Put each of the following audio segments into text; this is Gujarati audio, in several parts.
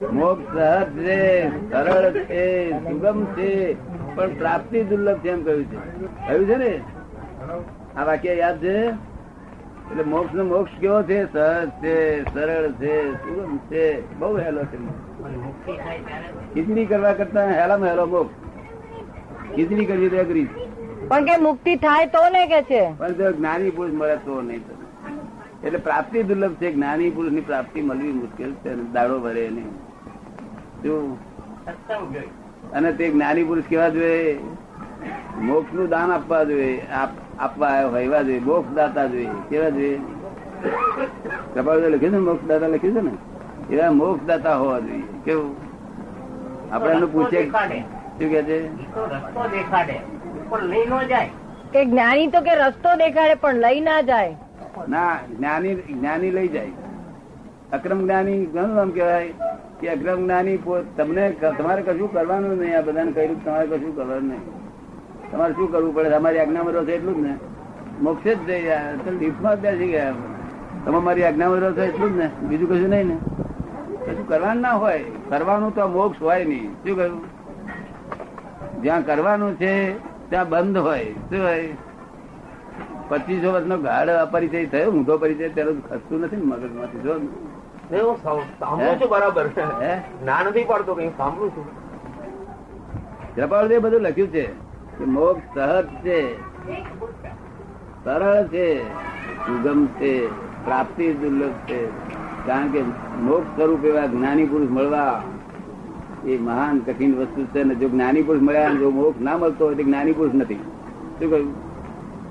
મોક્ષ સહજ છે સરળ છે સુગમ છે. પણ પ્રાપ્તિ દુર્લભ છે એમ કહ્યું છે. કહ્યું છે ને? આ વાક્ય યાદ છે? એટલે મોક્ષ નો મોક્ષ કેવો છે? સહજ છે સરળ છે સુગમ છે. બહુ હેલો છે. ખીચડી કરવા કરતા હેલામાં હેલો મોક્ષ. ખીચડી કરવી તો અઘરી પણ કે મુક્તિ થાય તો ને કે છે? પણ જો જ્ઞાની પુરુષ મળે તો નહીં એટલે પ્રાપ્તિ દુર્લભ છે. જ્ઞાની પુરુષની પ્રાપ્તિ મળવી મુશ્કેલ છે. દાડો ભરે નહીં. અને તે જ્ઞાની પુરુષ કેવા જોઈએ? મોક્ષનું દાન આપવા જોઈએ આપવા એવા જોઈએ મોક્ષ દાતા જોઈએ કેવા જોઈએ? કપાળ લખ્યું છે ને મોક્ષ દાતા લખ્યું છે ને? એવા મોક્ષ દાતા હોવા જોઈએ કેવું? આપણે એનું પૂછે શું કે છે? રસ્તો દેખાડે પણ લઈ ન જાય. કે જ્ઞાની તો કે રસ્તો દેખાડે પણ લઈ ના જાય. ના જ્ઞાની જ્ઞાની લઈ જાય. અક્રમ જ્ઞાની ઘણું નામ કહેવાય. કે અક્રમ જ્ઞાની પો- તમને તમારે કશું કરવાનું નહીં, આ બધાને કહ્યું તમારે કશું કરવાનું નહીં. તમારે શું કરવું પડે? અમારી આજ્ઞામાં રહો એટલું જ ને. મોક્ષે જ જઈ ગયા લિફ્ટમાં જ બેસી ગયા તમે મારી આજ્ઞામાં રહો એટલું જ ને. બીજું કશું નહીં ને. કશું કરવાનું ના હોય. કરવાનું તો મોક્ષ હોય નહીં. શું કહ્યું? જ્યાં કરવાનું છે, ત્યાં બંધ હોય. શું હોય? પચીસો વર્ષનો ગાઢ અપરિચય થયો, ઊંધો પરિચય, તેનો ખસતું નથી મગજમાંથી. જો નહીં, હું સાંભળું છું બરાબર. ના નથી પાડતો કઈ સાંભળું છું. કૃપાળદેવ બધું લખ્યું છે કે મોક્ષ સહજ છે. સરળ છે સુગમ છે પ્રાપ્તિ દુર્લભ છે. કારણ કે મોક્ષ સ્વરૂપ એવા જ્ઞાની પુરુષ મળવા એ મહાન કઠિન વસ્તુ છે ને જો જ્ઞાની પુરુષ મળ્યા જો મોક્ષ ના મળતો હોય તો જ્ઞાની પુરુષ નથી. શું કહ્યું?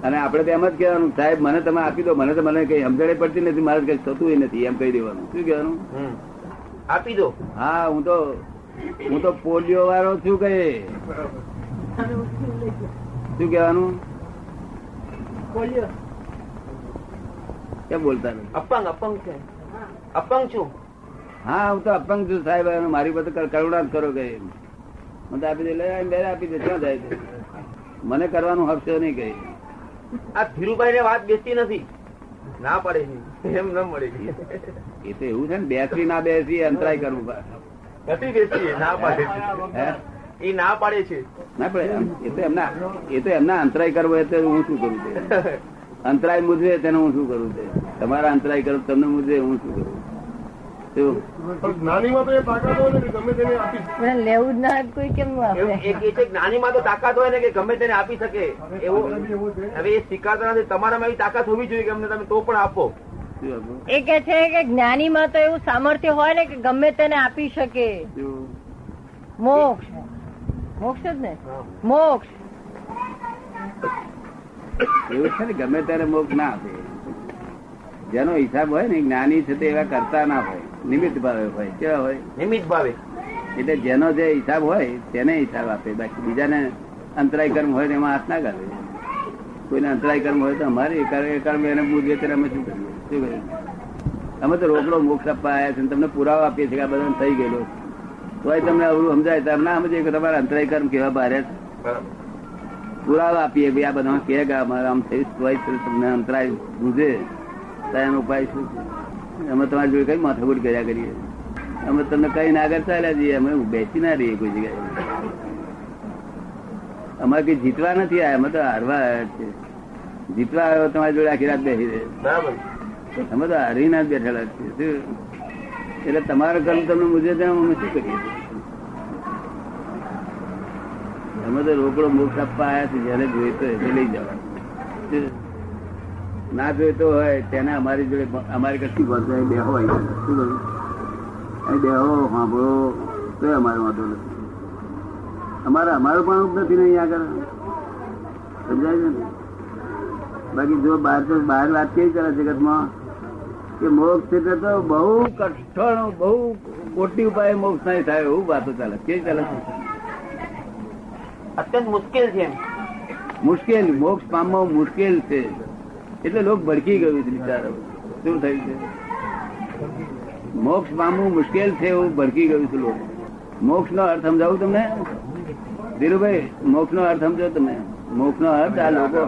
અને આપણે તો એમ જ કહેવાનું સાહેબ મને તમે આપી દો મને તો મને કઈ સમજણ પડતી નથી મારે કઈ થતું નથી એમ કહી દેવાનું. શું કહેવાનું? આપી દો. હા હું તો હું તો પોલિયો વાળો છું કે શું કહેવાનું? કેમ બોલતા નથી? અપંગ અપંગ છે. અપંગ છું. હા હું તો અપંગ છું સાહેબ મારી પાસે કર- કરુણા જ કરો કે મને આપી દે લે આપી દે ક્યાં જાય છે? મને કરવાનું હશે નહીં કઈ. આ ધીરુભાઈ ને વાત બેસતી નથી. ના પડે એમ ન મળે એ તો એવું છે ને બેસી ના બેસી અંતરાય કરવું નથી બેસી ના પાડે છે. એ ના પાડે છે. ના પડે એ તો એમના એ તો એમના અંતરાય કરવો એ તો હું શું કરું અંતરાય મુજવે તેને હું શું કરું છે તમારા અંતરાય કરું તમને મુજવે હું શું કરું? જ્ઞાનીમાં તો એ તાકાત હોય ને કે ગમે તેને આપી લેવું જ ના કોઈ કેમ એવું આપે જ્ઞાનીમાં તો તાકાત હોય ને કે ગમે તેને આપી શકે. એવું હવે એ સ્વીકારતા નથી. તમારામાં એવી તાકાત હોવી જોઈએ કે અમને તમે તો પણ આપો. એ કે છે કે જ્ઞાની માં તો એવું સામર્થ્ય હોય ને કે ગમે તેને આપી શકે. મોક્ષ. મોક્ષ જ ને? મોક્ષ. એવું છે ને ગમે ત્યારે મોક્ષ ના આપે. જેનો હિસાબ હોય ને જ્ઞાની છે તે એવા કરતા ના હોય. નિમિત્ત ભાવે હોય કેવા હોય? નિમિત્ત ભાવે. એટલે જેનો જે હિસાબ હોય તેને હિસાબ આપે. બાકી બીજાને અંતરાય કર્મ હોય એમાં હાથ ના કરે કોઈને અંતરાય કર્મ હોય તો અમારે એ કર્મ- એને ત્યારે અમે શું કરીએ? શું કરીએ? અમે તો રોકડો મોક્ષ આપવા આવ્યા છે તમને પુરાવો આપીએ છીએ કે આ બધા થઈ ગયેલો. તોય તમને અવરું સમજાય તો ના સમજે કે તમારા અંતરાય કર્મ કેવા ભારે પુરાવા આપીએ ભાઈ આ બધા કે અમારે આમ થઈ તોય તમને અંતરાય બુঝે તો એનો ઉપાય શું? છે? અમે તમારી જોડે કઈ માથાકૂટ કર્યા કરીએ? અમે તમને કઈ ના કરતા ચાલ્યા જઈએ અમે બેસી ના રહીએ કોઈ જગ્યાએ. અમારે કઈ જીતવા નથી આવ્યા અમે તો હારવા આવ્યા છે જીતવા આવ્યો તમારી જોડે આખી રાત બેસી રહે બરાબર. અમે તો હારીને જ બેઠેલા છીએ. એટલે તમારો કર્મ તમને મુજબ અમે શું કરીએ? અમે તો રોકડો મોક્ષ આપવા આવ્યા છે જયારે જોઈતો એટલે લઈ જવા શું? ના જોઈતો હોય તેને અમારી જોડે અમારી કશી ભાષા બે હોય શું કહ્યું? બેહો સાંભળો. તો અમારે વાંધો નથી. અમારે અમારું પણ નથી ને અહીંયા આગળ? સમજાય છે ને? બાકી જો બહાર તો બહાર વાત કેવી કરે જગતમાં? કે મોક્ષ એટલે તો બહુ કઠણ બહુ કોટી ઉપાય મોક્ષ નહીં થાય એવું વાતો ચાલે. કેવી ચાલે? અત્યંત મુશ્કેલ છે મુશ્કેલ મોક્ષ પામવો મુશ્કેલ છે. એટલે લોક ભડકી ગયું છે બિચારો શું થયું છે? મોક્ષ પામવું મુશ્કેલ છે એવું ભડકી ગયું છે લોક. મોક્ષ નો અર્થ સમજાવું તમને? ધીરુભાઈ મોક્ષ નો અર્થ સમજો તમે. મોક્ષ નો અર્થ આ લોકો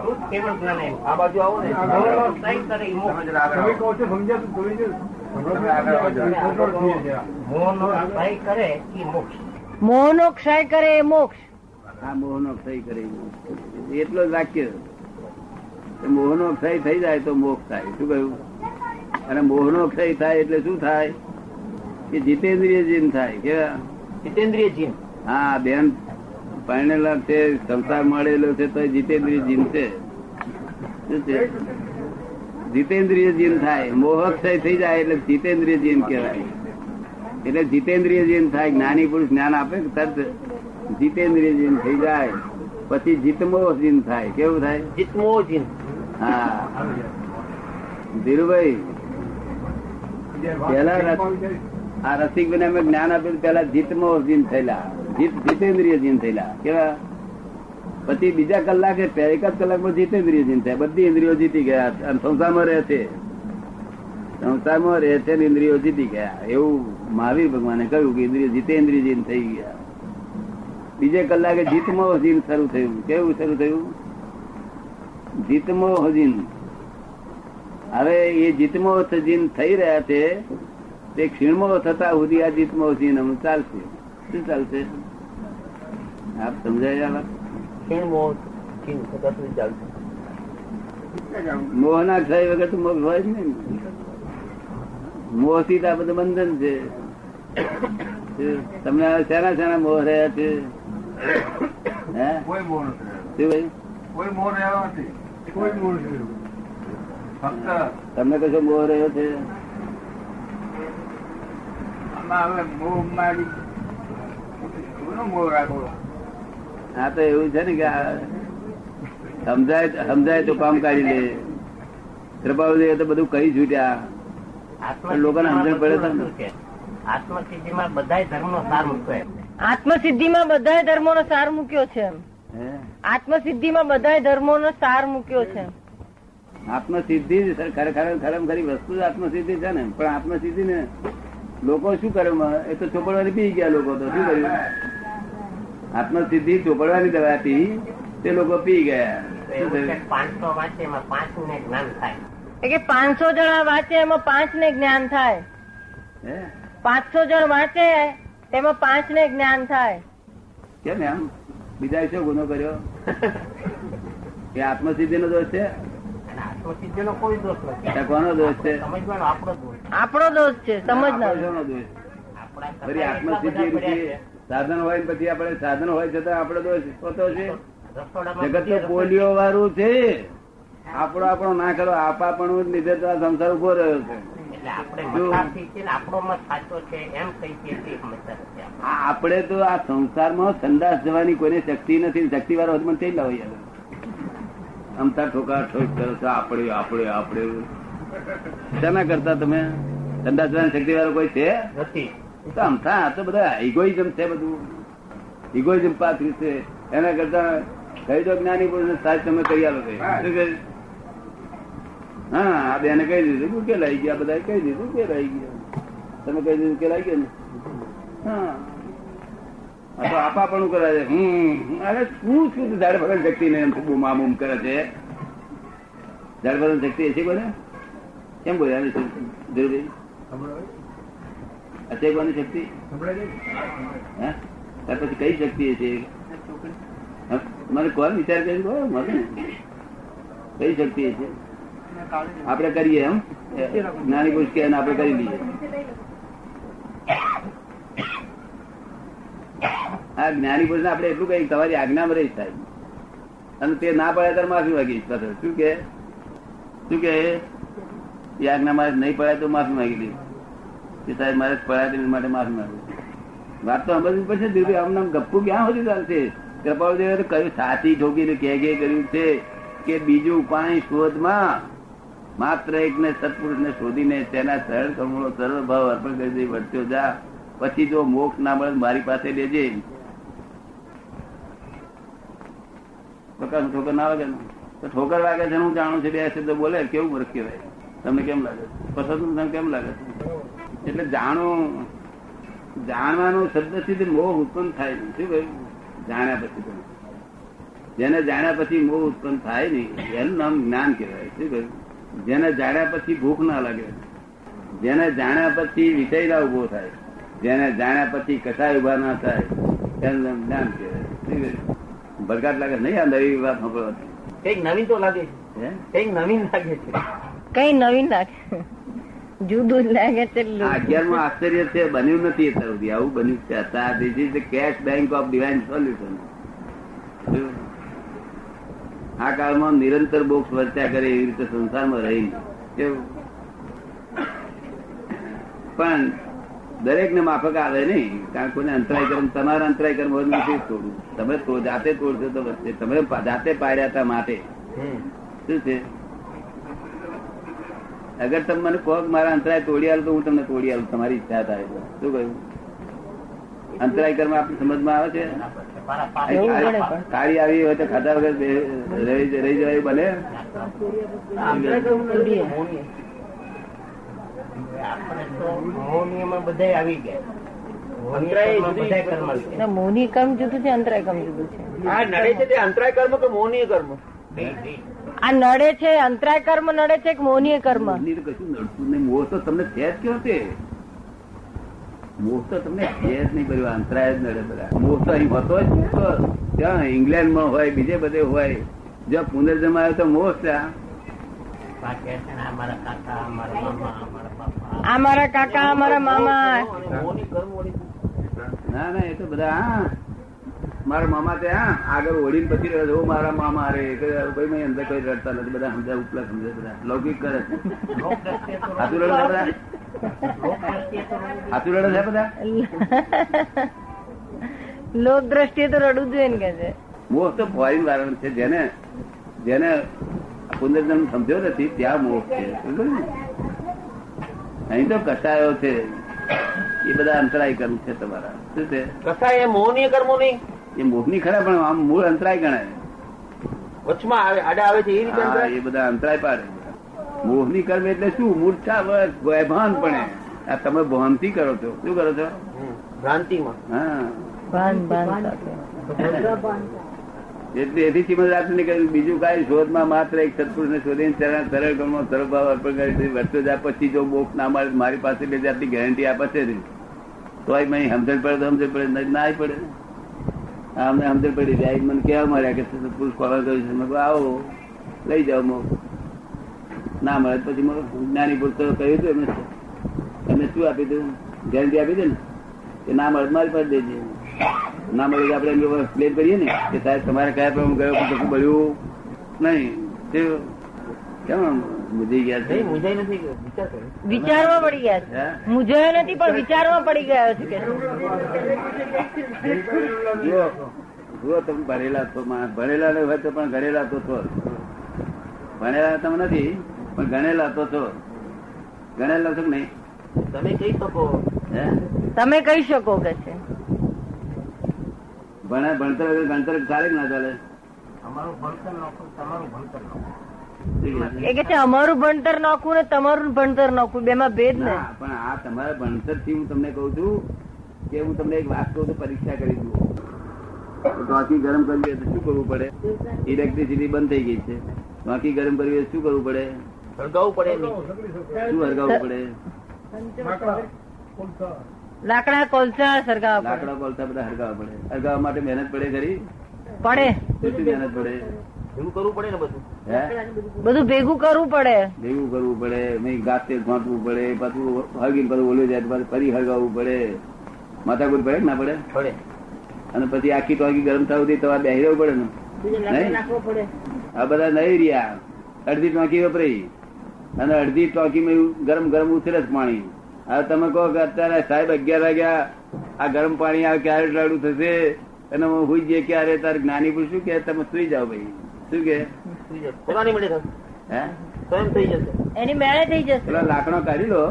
મોહનો ભય કરે એ મોક્ષ. ક્ષય કરે મોક્ષ. આ મોહનો ક્ષય કરે એટલો જ વાક્ય. મોહનો ક્ષય થઈ જાય તો મોક્ષ થાય. શું કહ્યું? અને મોહનો ક્ષય થાય એટલે શું થાય? કે જીતેન્દ્રિય જીન થાય. કે જીતેન્દ્રિય જીન. હા બેન પરણેલા છે સંસાર મળેલો છે તો જીતેન્દ્રિય જીન છે. શું છે? જીતેન્દ્રિય જીન થાય. મોહક્ષય થઈ જાય એટલે જીતેન્દ્રિય જીન કહેવાય. એટલે જીતેન્દ્રિય જીન થાય જ્ઞાની પુરુષ જ્ઞાન આપે તરત જીતેન્દ્રિય જીન થઈ જાય. પછી જીતમોહ જીન થાય. કેવું થાય? જીતમો જીન. હા ધીરુભાઈ પેલા રસ- આ રસિકભાઈ અમે જ્ઞાન આપ્યું પેલા જીતમોહ જીન થયેલા જીત જીતેન્દ્રિય જીન થયેલા કેવા પછી બીજા કલાકે તે એક જ કલાકમાં જીતેન્દ્રિય જીન થાય બધી ઇન્દ્રિયો જીતી ગયા અને સંસારમાં રહે છે સંસારમાં રહે છે ને ઇન્દ્રિયો જીતી ગયા એવું મહાવીર ભગવાને કહ્યું કે ઇન્દ્રિય જીતેન્દ્રિય જીન થઈ ગયા બીજે કલાકે જીતમોહ જીન શરૂ થયું કેવું શરૂ થયું જીતમોહ હજીન. હવે એ જીતમો હજીન થઈ રહ્યા છે તે ક્ષીણમો થતા સુધી આ જીતમો હજીન અમે ચાલશે. શું ચાલશે? આપ સમજાય ક્ષીણ મોહ થતા સુધી ચાલશે. મોહ ના ક્ષય વગર તો મોક્ષ હોય જ નહીં. મોહથી આ બધું બંધન છે. તમને હવે શેના શેના મોહ રહ્યા છે? હે? કોઈ મોહ નથી શું ભાઈ? કોઈ મોહ રહ્યા નથી. કોઈ તમને કશો મોહ રહ્યો છે? હા તો એવું છે ને કે સમજાય સમજાય તો કામ કાઢી લે. કૃપાવલી તો બધું કહી છૂટ્યા. લોકોને સમજણ પડે તો આત્મસિદ્ધિમાં બધા ધર્મનો સાર મૂક્યો એમ. આત્મસિદ્ધિમાં બધાય ધર્મોનો સાર મૂક્યો છે એમ. આત્મસિદ્ધિમાં બધાય ધર્મોનો સાર મૂક્યો છે. આત્મસિદ્ધિ ખરેખર ખરેખર ખરી વસ્તુ જ આત્મસિદ્ધિ છે ને. પણ આત્મસિદ્ધિ ને લોકો શું કરે? એ તો ચોપડવાની પી ગયા લોકો તો. શું કર્યું? આત્મસિદ્ધિ ચોપડવાની દવા પી તે લોકો પી ગયા. પાંચસો વાંચે એમાં પાંચ ને જ્ઞાન થાય. એટલે કે પાંચસો જણા વાંચે એમાં પાંચ ને જ્ઞાન થાય. હે? પાંચસો જણ વાંચે તેમાં પાંચ ને જ્ઞાન થાય. કેમ એમ? બીજા શું ગુનો કર્યો? એ આત્મસિદ્ધિ નો દોષ છે? અને કોઈ દોષ નથી. કોનો દોષ છે? સમજવાનો આપણો દોષ આપણો દોષ છે સમજનાર દોષ? ફરી આત્મસિદ્ધિ રૂપી સાધન હોય ને પછી આપણે સાધન હોય છતાં આપણો દોષ હોતો છે? જગત તો પોલિયો વાળું છે. આપણો આપણો ના કરો આપાપણું જ લીધે તો આ સંસાર ઊભો રહ્યો છે. એટલે આપણે છીએ આપણો મત સાચો છે એમ કહી છીએ આપણે. તો આ સંસારમાં સંદાસ જવાની કોઈને શક્તિ નથી શક્તિ વાળો હજમન થઈ લાવો યાર અમતા ઠોકા ઠોક કરો છો આપણે આપણે આપણે શેના કરતા તમે? સંદાસ જવાની શક્તિ વાળો કોઈ છે? નથી. તો અમથા તો બધા ઇગોઇઝમ છે બધું. ઇગોઇઝમ પાથરી છે. એના કરતા કહી તો જ્ઞાની પુરુષ સાચ તમે કરી આવો? હા, આ બેને કહી દીધું કે લઈ ગયા બધા કહી દીધું કે લઈ ગયા. તમે કહી દીધું કે લઈ ગયા ને? હા. તો આપા પણ કરે છે. હમ અરે શું શું ઝાડ ભગન શક્તિ ને બૂમ બૂમ કરે છે? ઝાડ ભગન શક્તિ હશે કોને કેમ બોલ્યા ધીરુભાઈ અત્યારે કોની શક્તિ? હે? પછી કઈ શક્તિ છે મને કોણ વિચાર કરી કહો કઈ શક્તિ છે આપણે કરીએ એમ? નાની પુરુષ કે આપણે કરી લઈએ. આ જ્ઞાની પુરુષ આપણે એટલું કઈ તમારી આજ્ઞામાં રહી સાહેબ અને તે ના પડે ત્યારે માફી માંગી પાછળ. શું કે? શું કે? એ આજ્ઞામાં નહીં પડાય તો માફી માંગી લી. કે સાહેબ, મારે પડાય તેની માટે માફી માંગુ. વાત તો સમજવી પડશે દીદી આમ નામ ગપ્પુ ક્યાં સુધી ચાલશે? કૃપાળદેવે તો કહ્યું સાથી ઠોકીને કે કે કર્યું છે કે બીજું પાણી શોધમાં માત્ર એકને સત્પુરુષને શોધીને તેના સરળ કમળો સરળ ભાવ અર્પણ કરી દઈ વર્ત્યો જા. પછી જો મોક્ષ ના મળે મારી પાસે લેજે. ઠોકર ના વાગે તો ઠોકર વાગે છે હું જાણું છું, બે શબ્દ બોલે, કેવું મૂર્ખ કહેવાય? તમને કેમ લાગે? પસંદ તમને કેમ લાગે? એટલે જાણો, જાણવાનું શબ્દથી મોહ ઉત્પન્ન થાય નહીં. શું કહ્યું? જાણ્યા પછી તમે જેને જાણ્યા પછી મોહ ઉત્પન્ન થાય નહીં, એનું નામ જ્ઞાન કહેવાય. શું કહ્યું? જેને જાણ્યા પછી ભૂખ ના લાગે. જેને જાણ્યા પછી વિષય ઊભો થાય. જેને જાણ્યા પછી કસાય ઊભા ના થાય. તેને જ્ઞાન કહેવાય. ભરગાટ લાગે? નહીં આ નવી વાત કંઈક નવીન તો લાગે છે. હે? કંઈક નવીન લાગે છે. કઈ નવીન લાગે. જુદું લાગે છે આ અગિયારમું આશ્ચર્ય છે બન્યું નથી અત્યાર સુધી. આવું બન્યું છે. અત્યારે this is the cash bank of divine solution આ કાળમાં નિરંતર બોક્સ વર્ત્યા કરે એવી રીતે સંસારમાં રહી કેવું પણ દરેક ને માફક આવે નહીં કારણ કોઈને અંતરાય કર્મ તમારા અંતરાય કર્મ હોય નથી તોડવું. તમે તો જાતે તોડશો તો તમે જાતે પાડ્યા હતા માટે. શું છે? અગર તમે મને કહો મારા અંતરાય તોડી આલું તો હું તમને તોડી આવું તમારી ઈચ્છા થાય. શું કહ્યું? અંતરાય કર્મ આપણી સમજમાં આવે છે? કાળી આવી હોય તો ખાધા વગર રહી રહી જવાય એવું બને? તો મોહની કર્મ જુદું. છે અંતરાય કર્મ જુદું છે આ નડે છે તે અંતરાય કર્મ કે મોહનીય કર્મ આ નડે છે અંતરાય કર્મ નડે છે કે મોહનીય કર્મ કશું નડતું નહીં. મોહ તો તમને છે જ કેવો છે મોહ તો તમને ઘેર જ નહીં કર્યું અંતરાય જ નડે બધા. મોહ તો અહીં હોતો જ મોહ તો ત્યાં ઇંગ્લેન્ડમાં હોય બીજે બધે હોય. જો પુનર્જન્મ આવ્યો તો મોહ ત્યાં આ કહે છે ને, આ મારા કાકા અમારા મામા ના ના એ તો બધા હા. મારા મામા તે હા આગળ ઓળીને પછી રહ્યો છે, મારા મામા રે. ભાઈ મેં અંદર કોઈ રડતા નથી. બધા સમજાય ઉપલા સમજે બધા. લૌકિક કરે છે. હાથું રડે છે બધા? લોક દ્રષ્ટિએ તો રડવું જોઈએ ને કે છે. મોહ તો ફોરેન વાળાનો છે. જેને જેને પુનર્જન્મ સમજ્યો નથી ત્યાં મોહ છે. અહીં તો કસાયો છે. એ બધા અંતરાય કર્મ છે તમારા. શું છે? કસાય એ મોહનીય કર્મો નહીં. એ મોહની ખરા પણ આમ મૂળ અંતરાય ગણાય. વચમાં આવે આડા આવે છે એ રીતે અંતરાય? એ બધા અંતરાય પાડે મોહની કર્મ એટલે શું? મૂર્છા બસ ભાન પણ આ તમે ભાનથી કરો છો. શું કરો છો? ભ્રાંતિમાં. હા. એટલે એથી બીજું કાંઈ શોધમાં માત્ર એક સત્પુરુષને શોધીને ચરણ સરળ કર્મો સરળ ભાવ અર્પણ કરી દીધી. વર્ષો જાય પછી જો બોક ના મારે મારી પાસે બે જાતની ગેરંટી આપે છે તો તોય મેં સમજણ પડે તો સમજણ પડે ના પડે. અમને સમજણ પડી. જાય મને કેવા મળ્યા કે સત્પુરુષ ખોવા કર્યું છે. આવો લઈ જાઓ મોક્ષ. ના મળે પછી. જ્ઞાની પૂરતો કહ્યું હતું એમને એમને શું આપી દઉં ગેરંટી આપી દે ને? કે ના મળે મારી પાસે દેજે ના મળે તો આપણે એમ પ્લેન કરીએ ને કે સાહેબ તમારે કયા પ્રમાણે ગયો પણ કશું મળ્યું નહીં. તે કેમ આમ ગયા છે? નહીં નથી વિચારવા પડી ગયા છે? નથી પણ વિચારવા પડી ગયો છે જો તમે ભણેલા છો ભણેલા હોય તો પણ ઘરેલા તો. છો ભણેલા તમે નથી. પણ ગણેલા તો છો. ગણેલા છો કે નહીં? તમે કહી શકો. હે? તમે કહી શકો કે છે. ભણે ભણતર વગર ગણતર ચાલે કે ના ચાલે? અમારું ભણતર નોખું તમારું ભણતર નોખું. છે? એ કે છે અમારું ભણતર નોખું ને તમારું ભણતર નોખું બેમાં ભેદ ને. પણ આ તમારા ભણતરથી હું તમને કહું છું કે હું તમને એક વાત કહું તો પરીક્ષા કરી દઉં. ઢોકી ગરમ કરવી હોય તો શું કરવું પડે? ઇલેક્ટ્રિસિટી બંધ થઈ ગઈ છે. ઢોકી ગરમ કરવી હોય તો શું કરવું પડે? સળગાવવું પડે શું સળગાવવું પડે? લાકડા કોલસા. સરગાવવા લાકડા કોલસા બધા સળગાવવા પડે. સળગાવવા માટે મહેનત પડે ખરી? પડે. શું મહેનત પડે? ભેગું કરવું પડે ને બધું? હે? બધું ભેગું કરવું પડે. ભેગું કરવું પડે. નહીં ગાતે ઘોંટવું પડે. પાછું હળગી પાછું ઓલું જાય પાછું ફરી હળગાવવું પડે. માથાકૂટ પડે ના પડે? પડે. અને પછી આખી ટોકી ગરમ થવું હતી તમારે બેહી રહેવું પડે ને? આ બધા નહીં રહ્યા. અડધી ટોકી વપરાઈ. અને અડધી ટોકીમાં એવું ગરમ ગરમ ઉતરે જ પાણી. હવે તમે કહો કે અત્યારે સાહેબ અગિયાર વાગ્યા આ ગરમ પાણી આવે ક્યારે લાડુ થશે? અને હું હુઈ જઈએ ક્યારે? તાર જ્ઞાની શું કે? તમે સુઈ જાઓ ભાઈ. શું કે? પોતાની મળે હે? સ્વયં થઈ જશે. એની મેળે થઈ જશે. પેલા લાકડો કાઢી લો.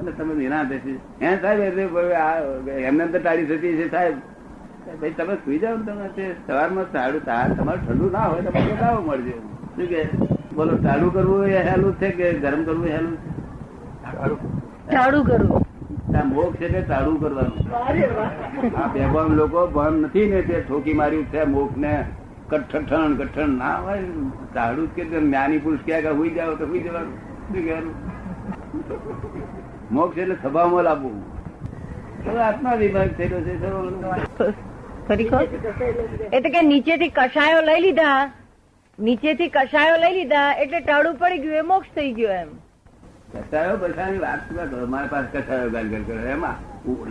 અને તમે નિરાંત બેસી. હે સાહેબ એટલે આ એમને એમ તો ટાળી થતી છે સાહેબ. ભાઈ તમે સુઈ જાઓ ને તમે. સવારમાં સારું તમારું ઠંડુ ના હોય તમારે લાવો મળજો શું કે? બોલો ટાળું કરવું એ હેલું છે કે ગરમ કરવું હેલું છે? ઝાડુ કરવું. મોક્ષ એટલે ટાળું કરવાનું? આ બેભાન લોકો ભાન નથી ને તે ઠોકી માર્યું છે મોક્ષ ને કઠઠણ કઠણ. ના હોય ટાળું કે જ્ઞાની પુરુષ ક્યાં કે હુઈ જાવ તો હુઈ જવાનું. શું કહેવાનું? મોક્ષ એટલે સભામાં લાવવું. આત્મા વિભાગ થયેલો છે એટલે કે નીચેથી કષાયો લઈ લીધા. નીચેથી કષાયો લઈ લીધા એટલે ટાળું પડી ગયું એ મોક્ષ થઈ ગયો એમ. કસાયો બચાની વાત કરો? મારા પાસે કસાયો ગાલ કરો? એમાં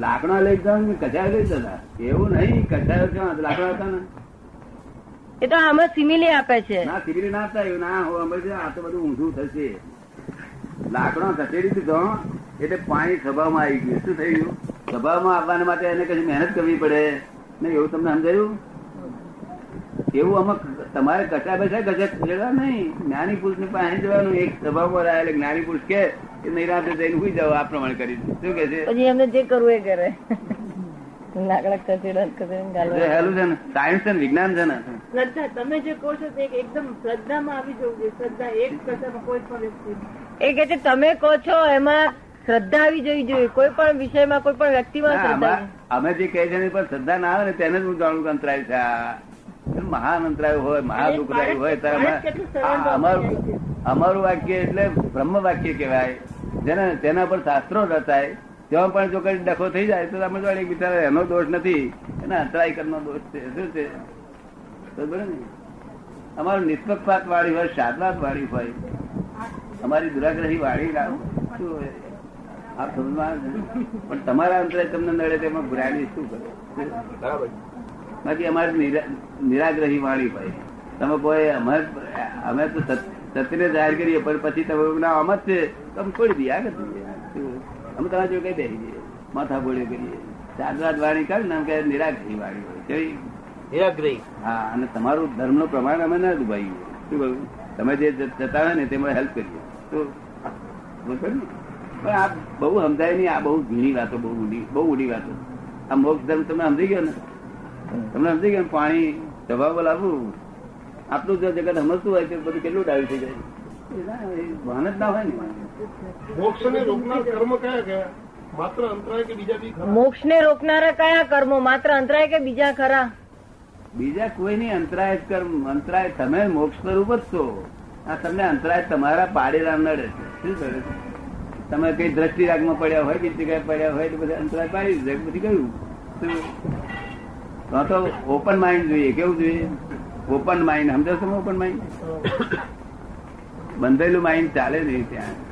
લાકડા લઈ જાવ ને કચાયો લઈ જતા? એવું નહીં કસાયો ક્યાં લાકડા હતા ને? એ તો આમાં સિમિલી આપે છે. ના સિમિલી ના આપતા એવું. ના હોય અમે આ તો બધું ઊંધું થશે. લાકડો ખસેડી દીધો એટલે પાણી સભામાં આવી ગયું. શું થઈ ગયું સભામાં આવવાને માટે એને કઈ મહેનત કરવી પડે? ને એવું તમને સમજાયું? એવું અમુક તમારે કચા બચા કચા ખુલેલા નહીં. જ્ઞાની પુરુષની પાસે જવાનું એક સભા પર આવેલા જ્ઞાની પુરુષ કે નિરાતે જઈને હું જાવ આ પ્રમાણે કરી શું કે છે? પછી એમને જે કરવું એ કરે. સાયન્સ છે વિજ્ઞાન છે ને? શ્રદ્ધા તમે જે કહો છો તે એકદમ શ્રદ્ધામાં આવી જવું જોઈએ. શ્રદ્ધા એક કશામાં કોઈ પણ વ્યક્તિ. એ કે છે તમે કહો છો એમાં શ્રદ્ધા આવી જવી જોઈએ. કોઈ પણ વિષયમાં કોઈ પણ વ્યક્તિમાં અમે જે કહે છે એની પર શ્રદ્ધા ના આવે ને તેને જ હું જાણું કંતરાય છે. આ મહાન અંતરાય હોય મહાદુઃખદાયી હોય ત્યારે અમારું અમારું વાક્ય એટલે બ્રહ્મ વાક્ય કહેવાય. જેને તેના પર શાસ્ત્રો રચાય તેમાં પણ જો કઈ ડખો થઈ જાય તો તમે જોડે બિચારા એનો દોષ નથી. એના અંતરાય કરનો દોષ છે. શું છે? બરોબર ને? અમારું નિષ્પક્ષપાત વાળી હોય શાદવાદ વાળી હોય. અમારી દુરાગ્રહી વાળી ના શું હોય? આ સમજમાં પણ તમારા અંતરે તમને નડે તેમાં બુરાડી શું કરે? બરાબર. બાકી અમારે નિરાગ્રહી વાણી ભાઈ તમે કોઈ અમે અમે તો સત- સત્યને જાહેર કરીએ પણ પછી તમે ના આમ જ છે. તમે છોડી દઈએ આગળ અમે તમારા જોડે કઈ બેસી દઈએ માથા ભોળી કરીએ. ચાંદરાત વાણી કરે ને કે નિરાગ્રહી વાણી હોય? નિરાગ્રહી. હા અને તમારું ધર્મનું પ્રમાણ અમે ના દુભાઈ શું કહ્યું? તમે જે જ- જતા હોય ને તેમાં હેલ્પ કરીએ. તો પણ આ બહુ સમજાય નહીં આ બહુ ઝીણી વાતો બહુ ઊંડી બહુ ઊંડી વાતો. આ મોક્ષ ધર્મ તમે સમજી ગયો ને? તમને સમજી ગયો પાણી દબાવ લાવવું આટલું જો જગત સમજતું હોય તો બધું કેટલું ડાયું થઈ જાય ના, ભાન જ ના હોય ને. મોક્ષને રોકનાર કર્મ કયા કયા? માત્ર અંતરાય કે બીજા બી મોક્ષ ને રોકનારા કયા કર્મો? માત્ર અંતરાય કે બીજા ખરા? બીજા કોઈ નહીં અંતરાય જ કર્મ અંતરાય તમે મોક્ષ સ્વરૂપ જ છો. આ તમને અંતરાય તમારા પાડેલા નડે છે શું કરે છે? તમે કઈ દ્રષ્ટિ રાગમાં પડ્યા હોય કે જગ્યાએ પડ્યા હોય તો બધા અંતરાય પાડી દીધા. પછી ગયું શું? તો તો ઓપન માઇન્ડ જોઈએ. કેવું જોઈએ? ઓપન માઇન્ડ સમજો છો ઓપન માઇન્ડ બંધેલું માઇન્ડ ચાલે નહીં ત્યાં.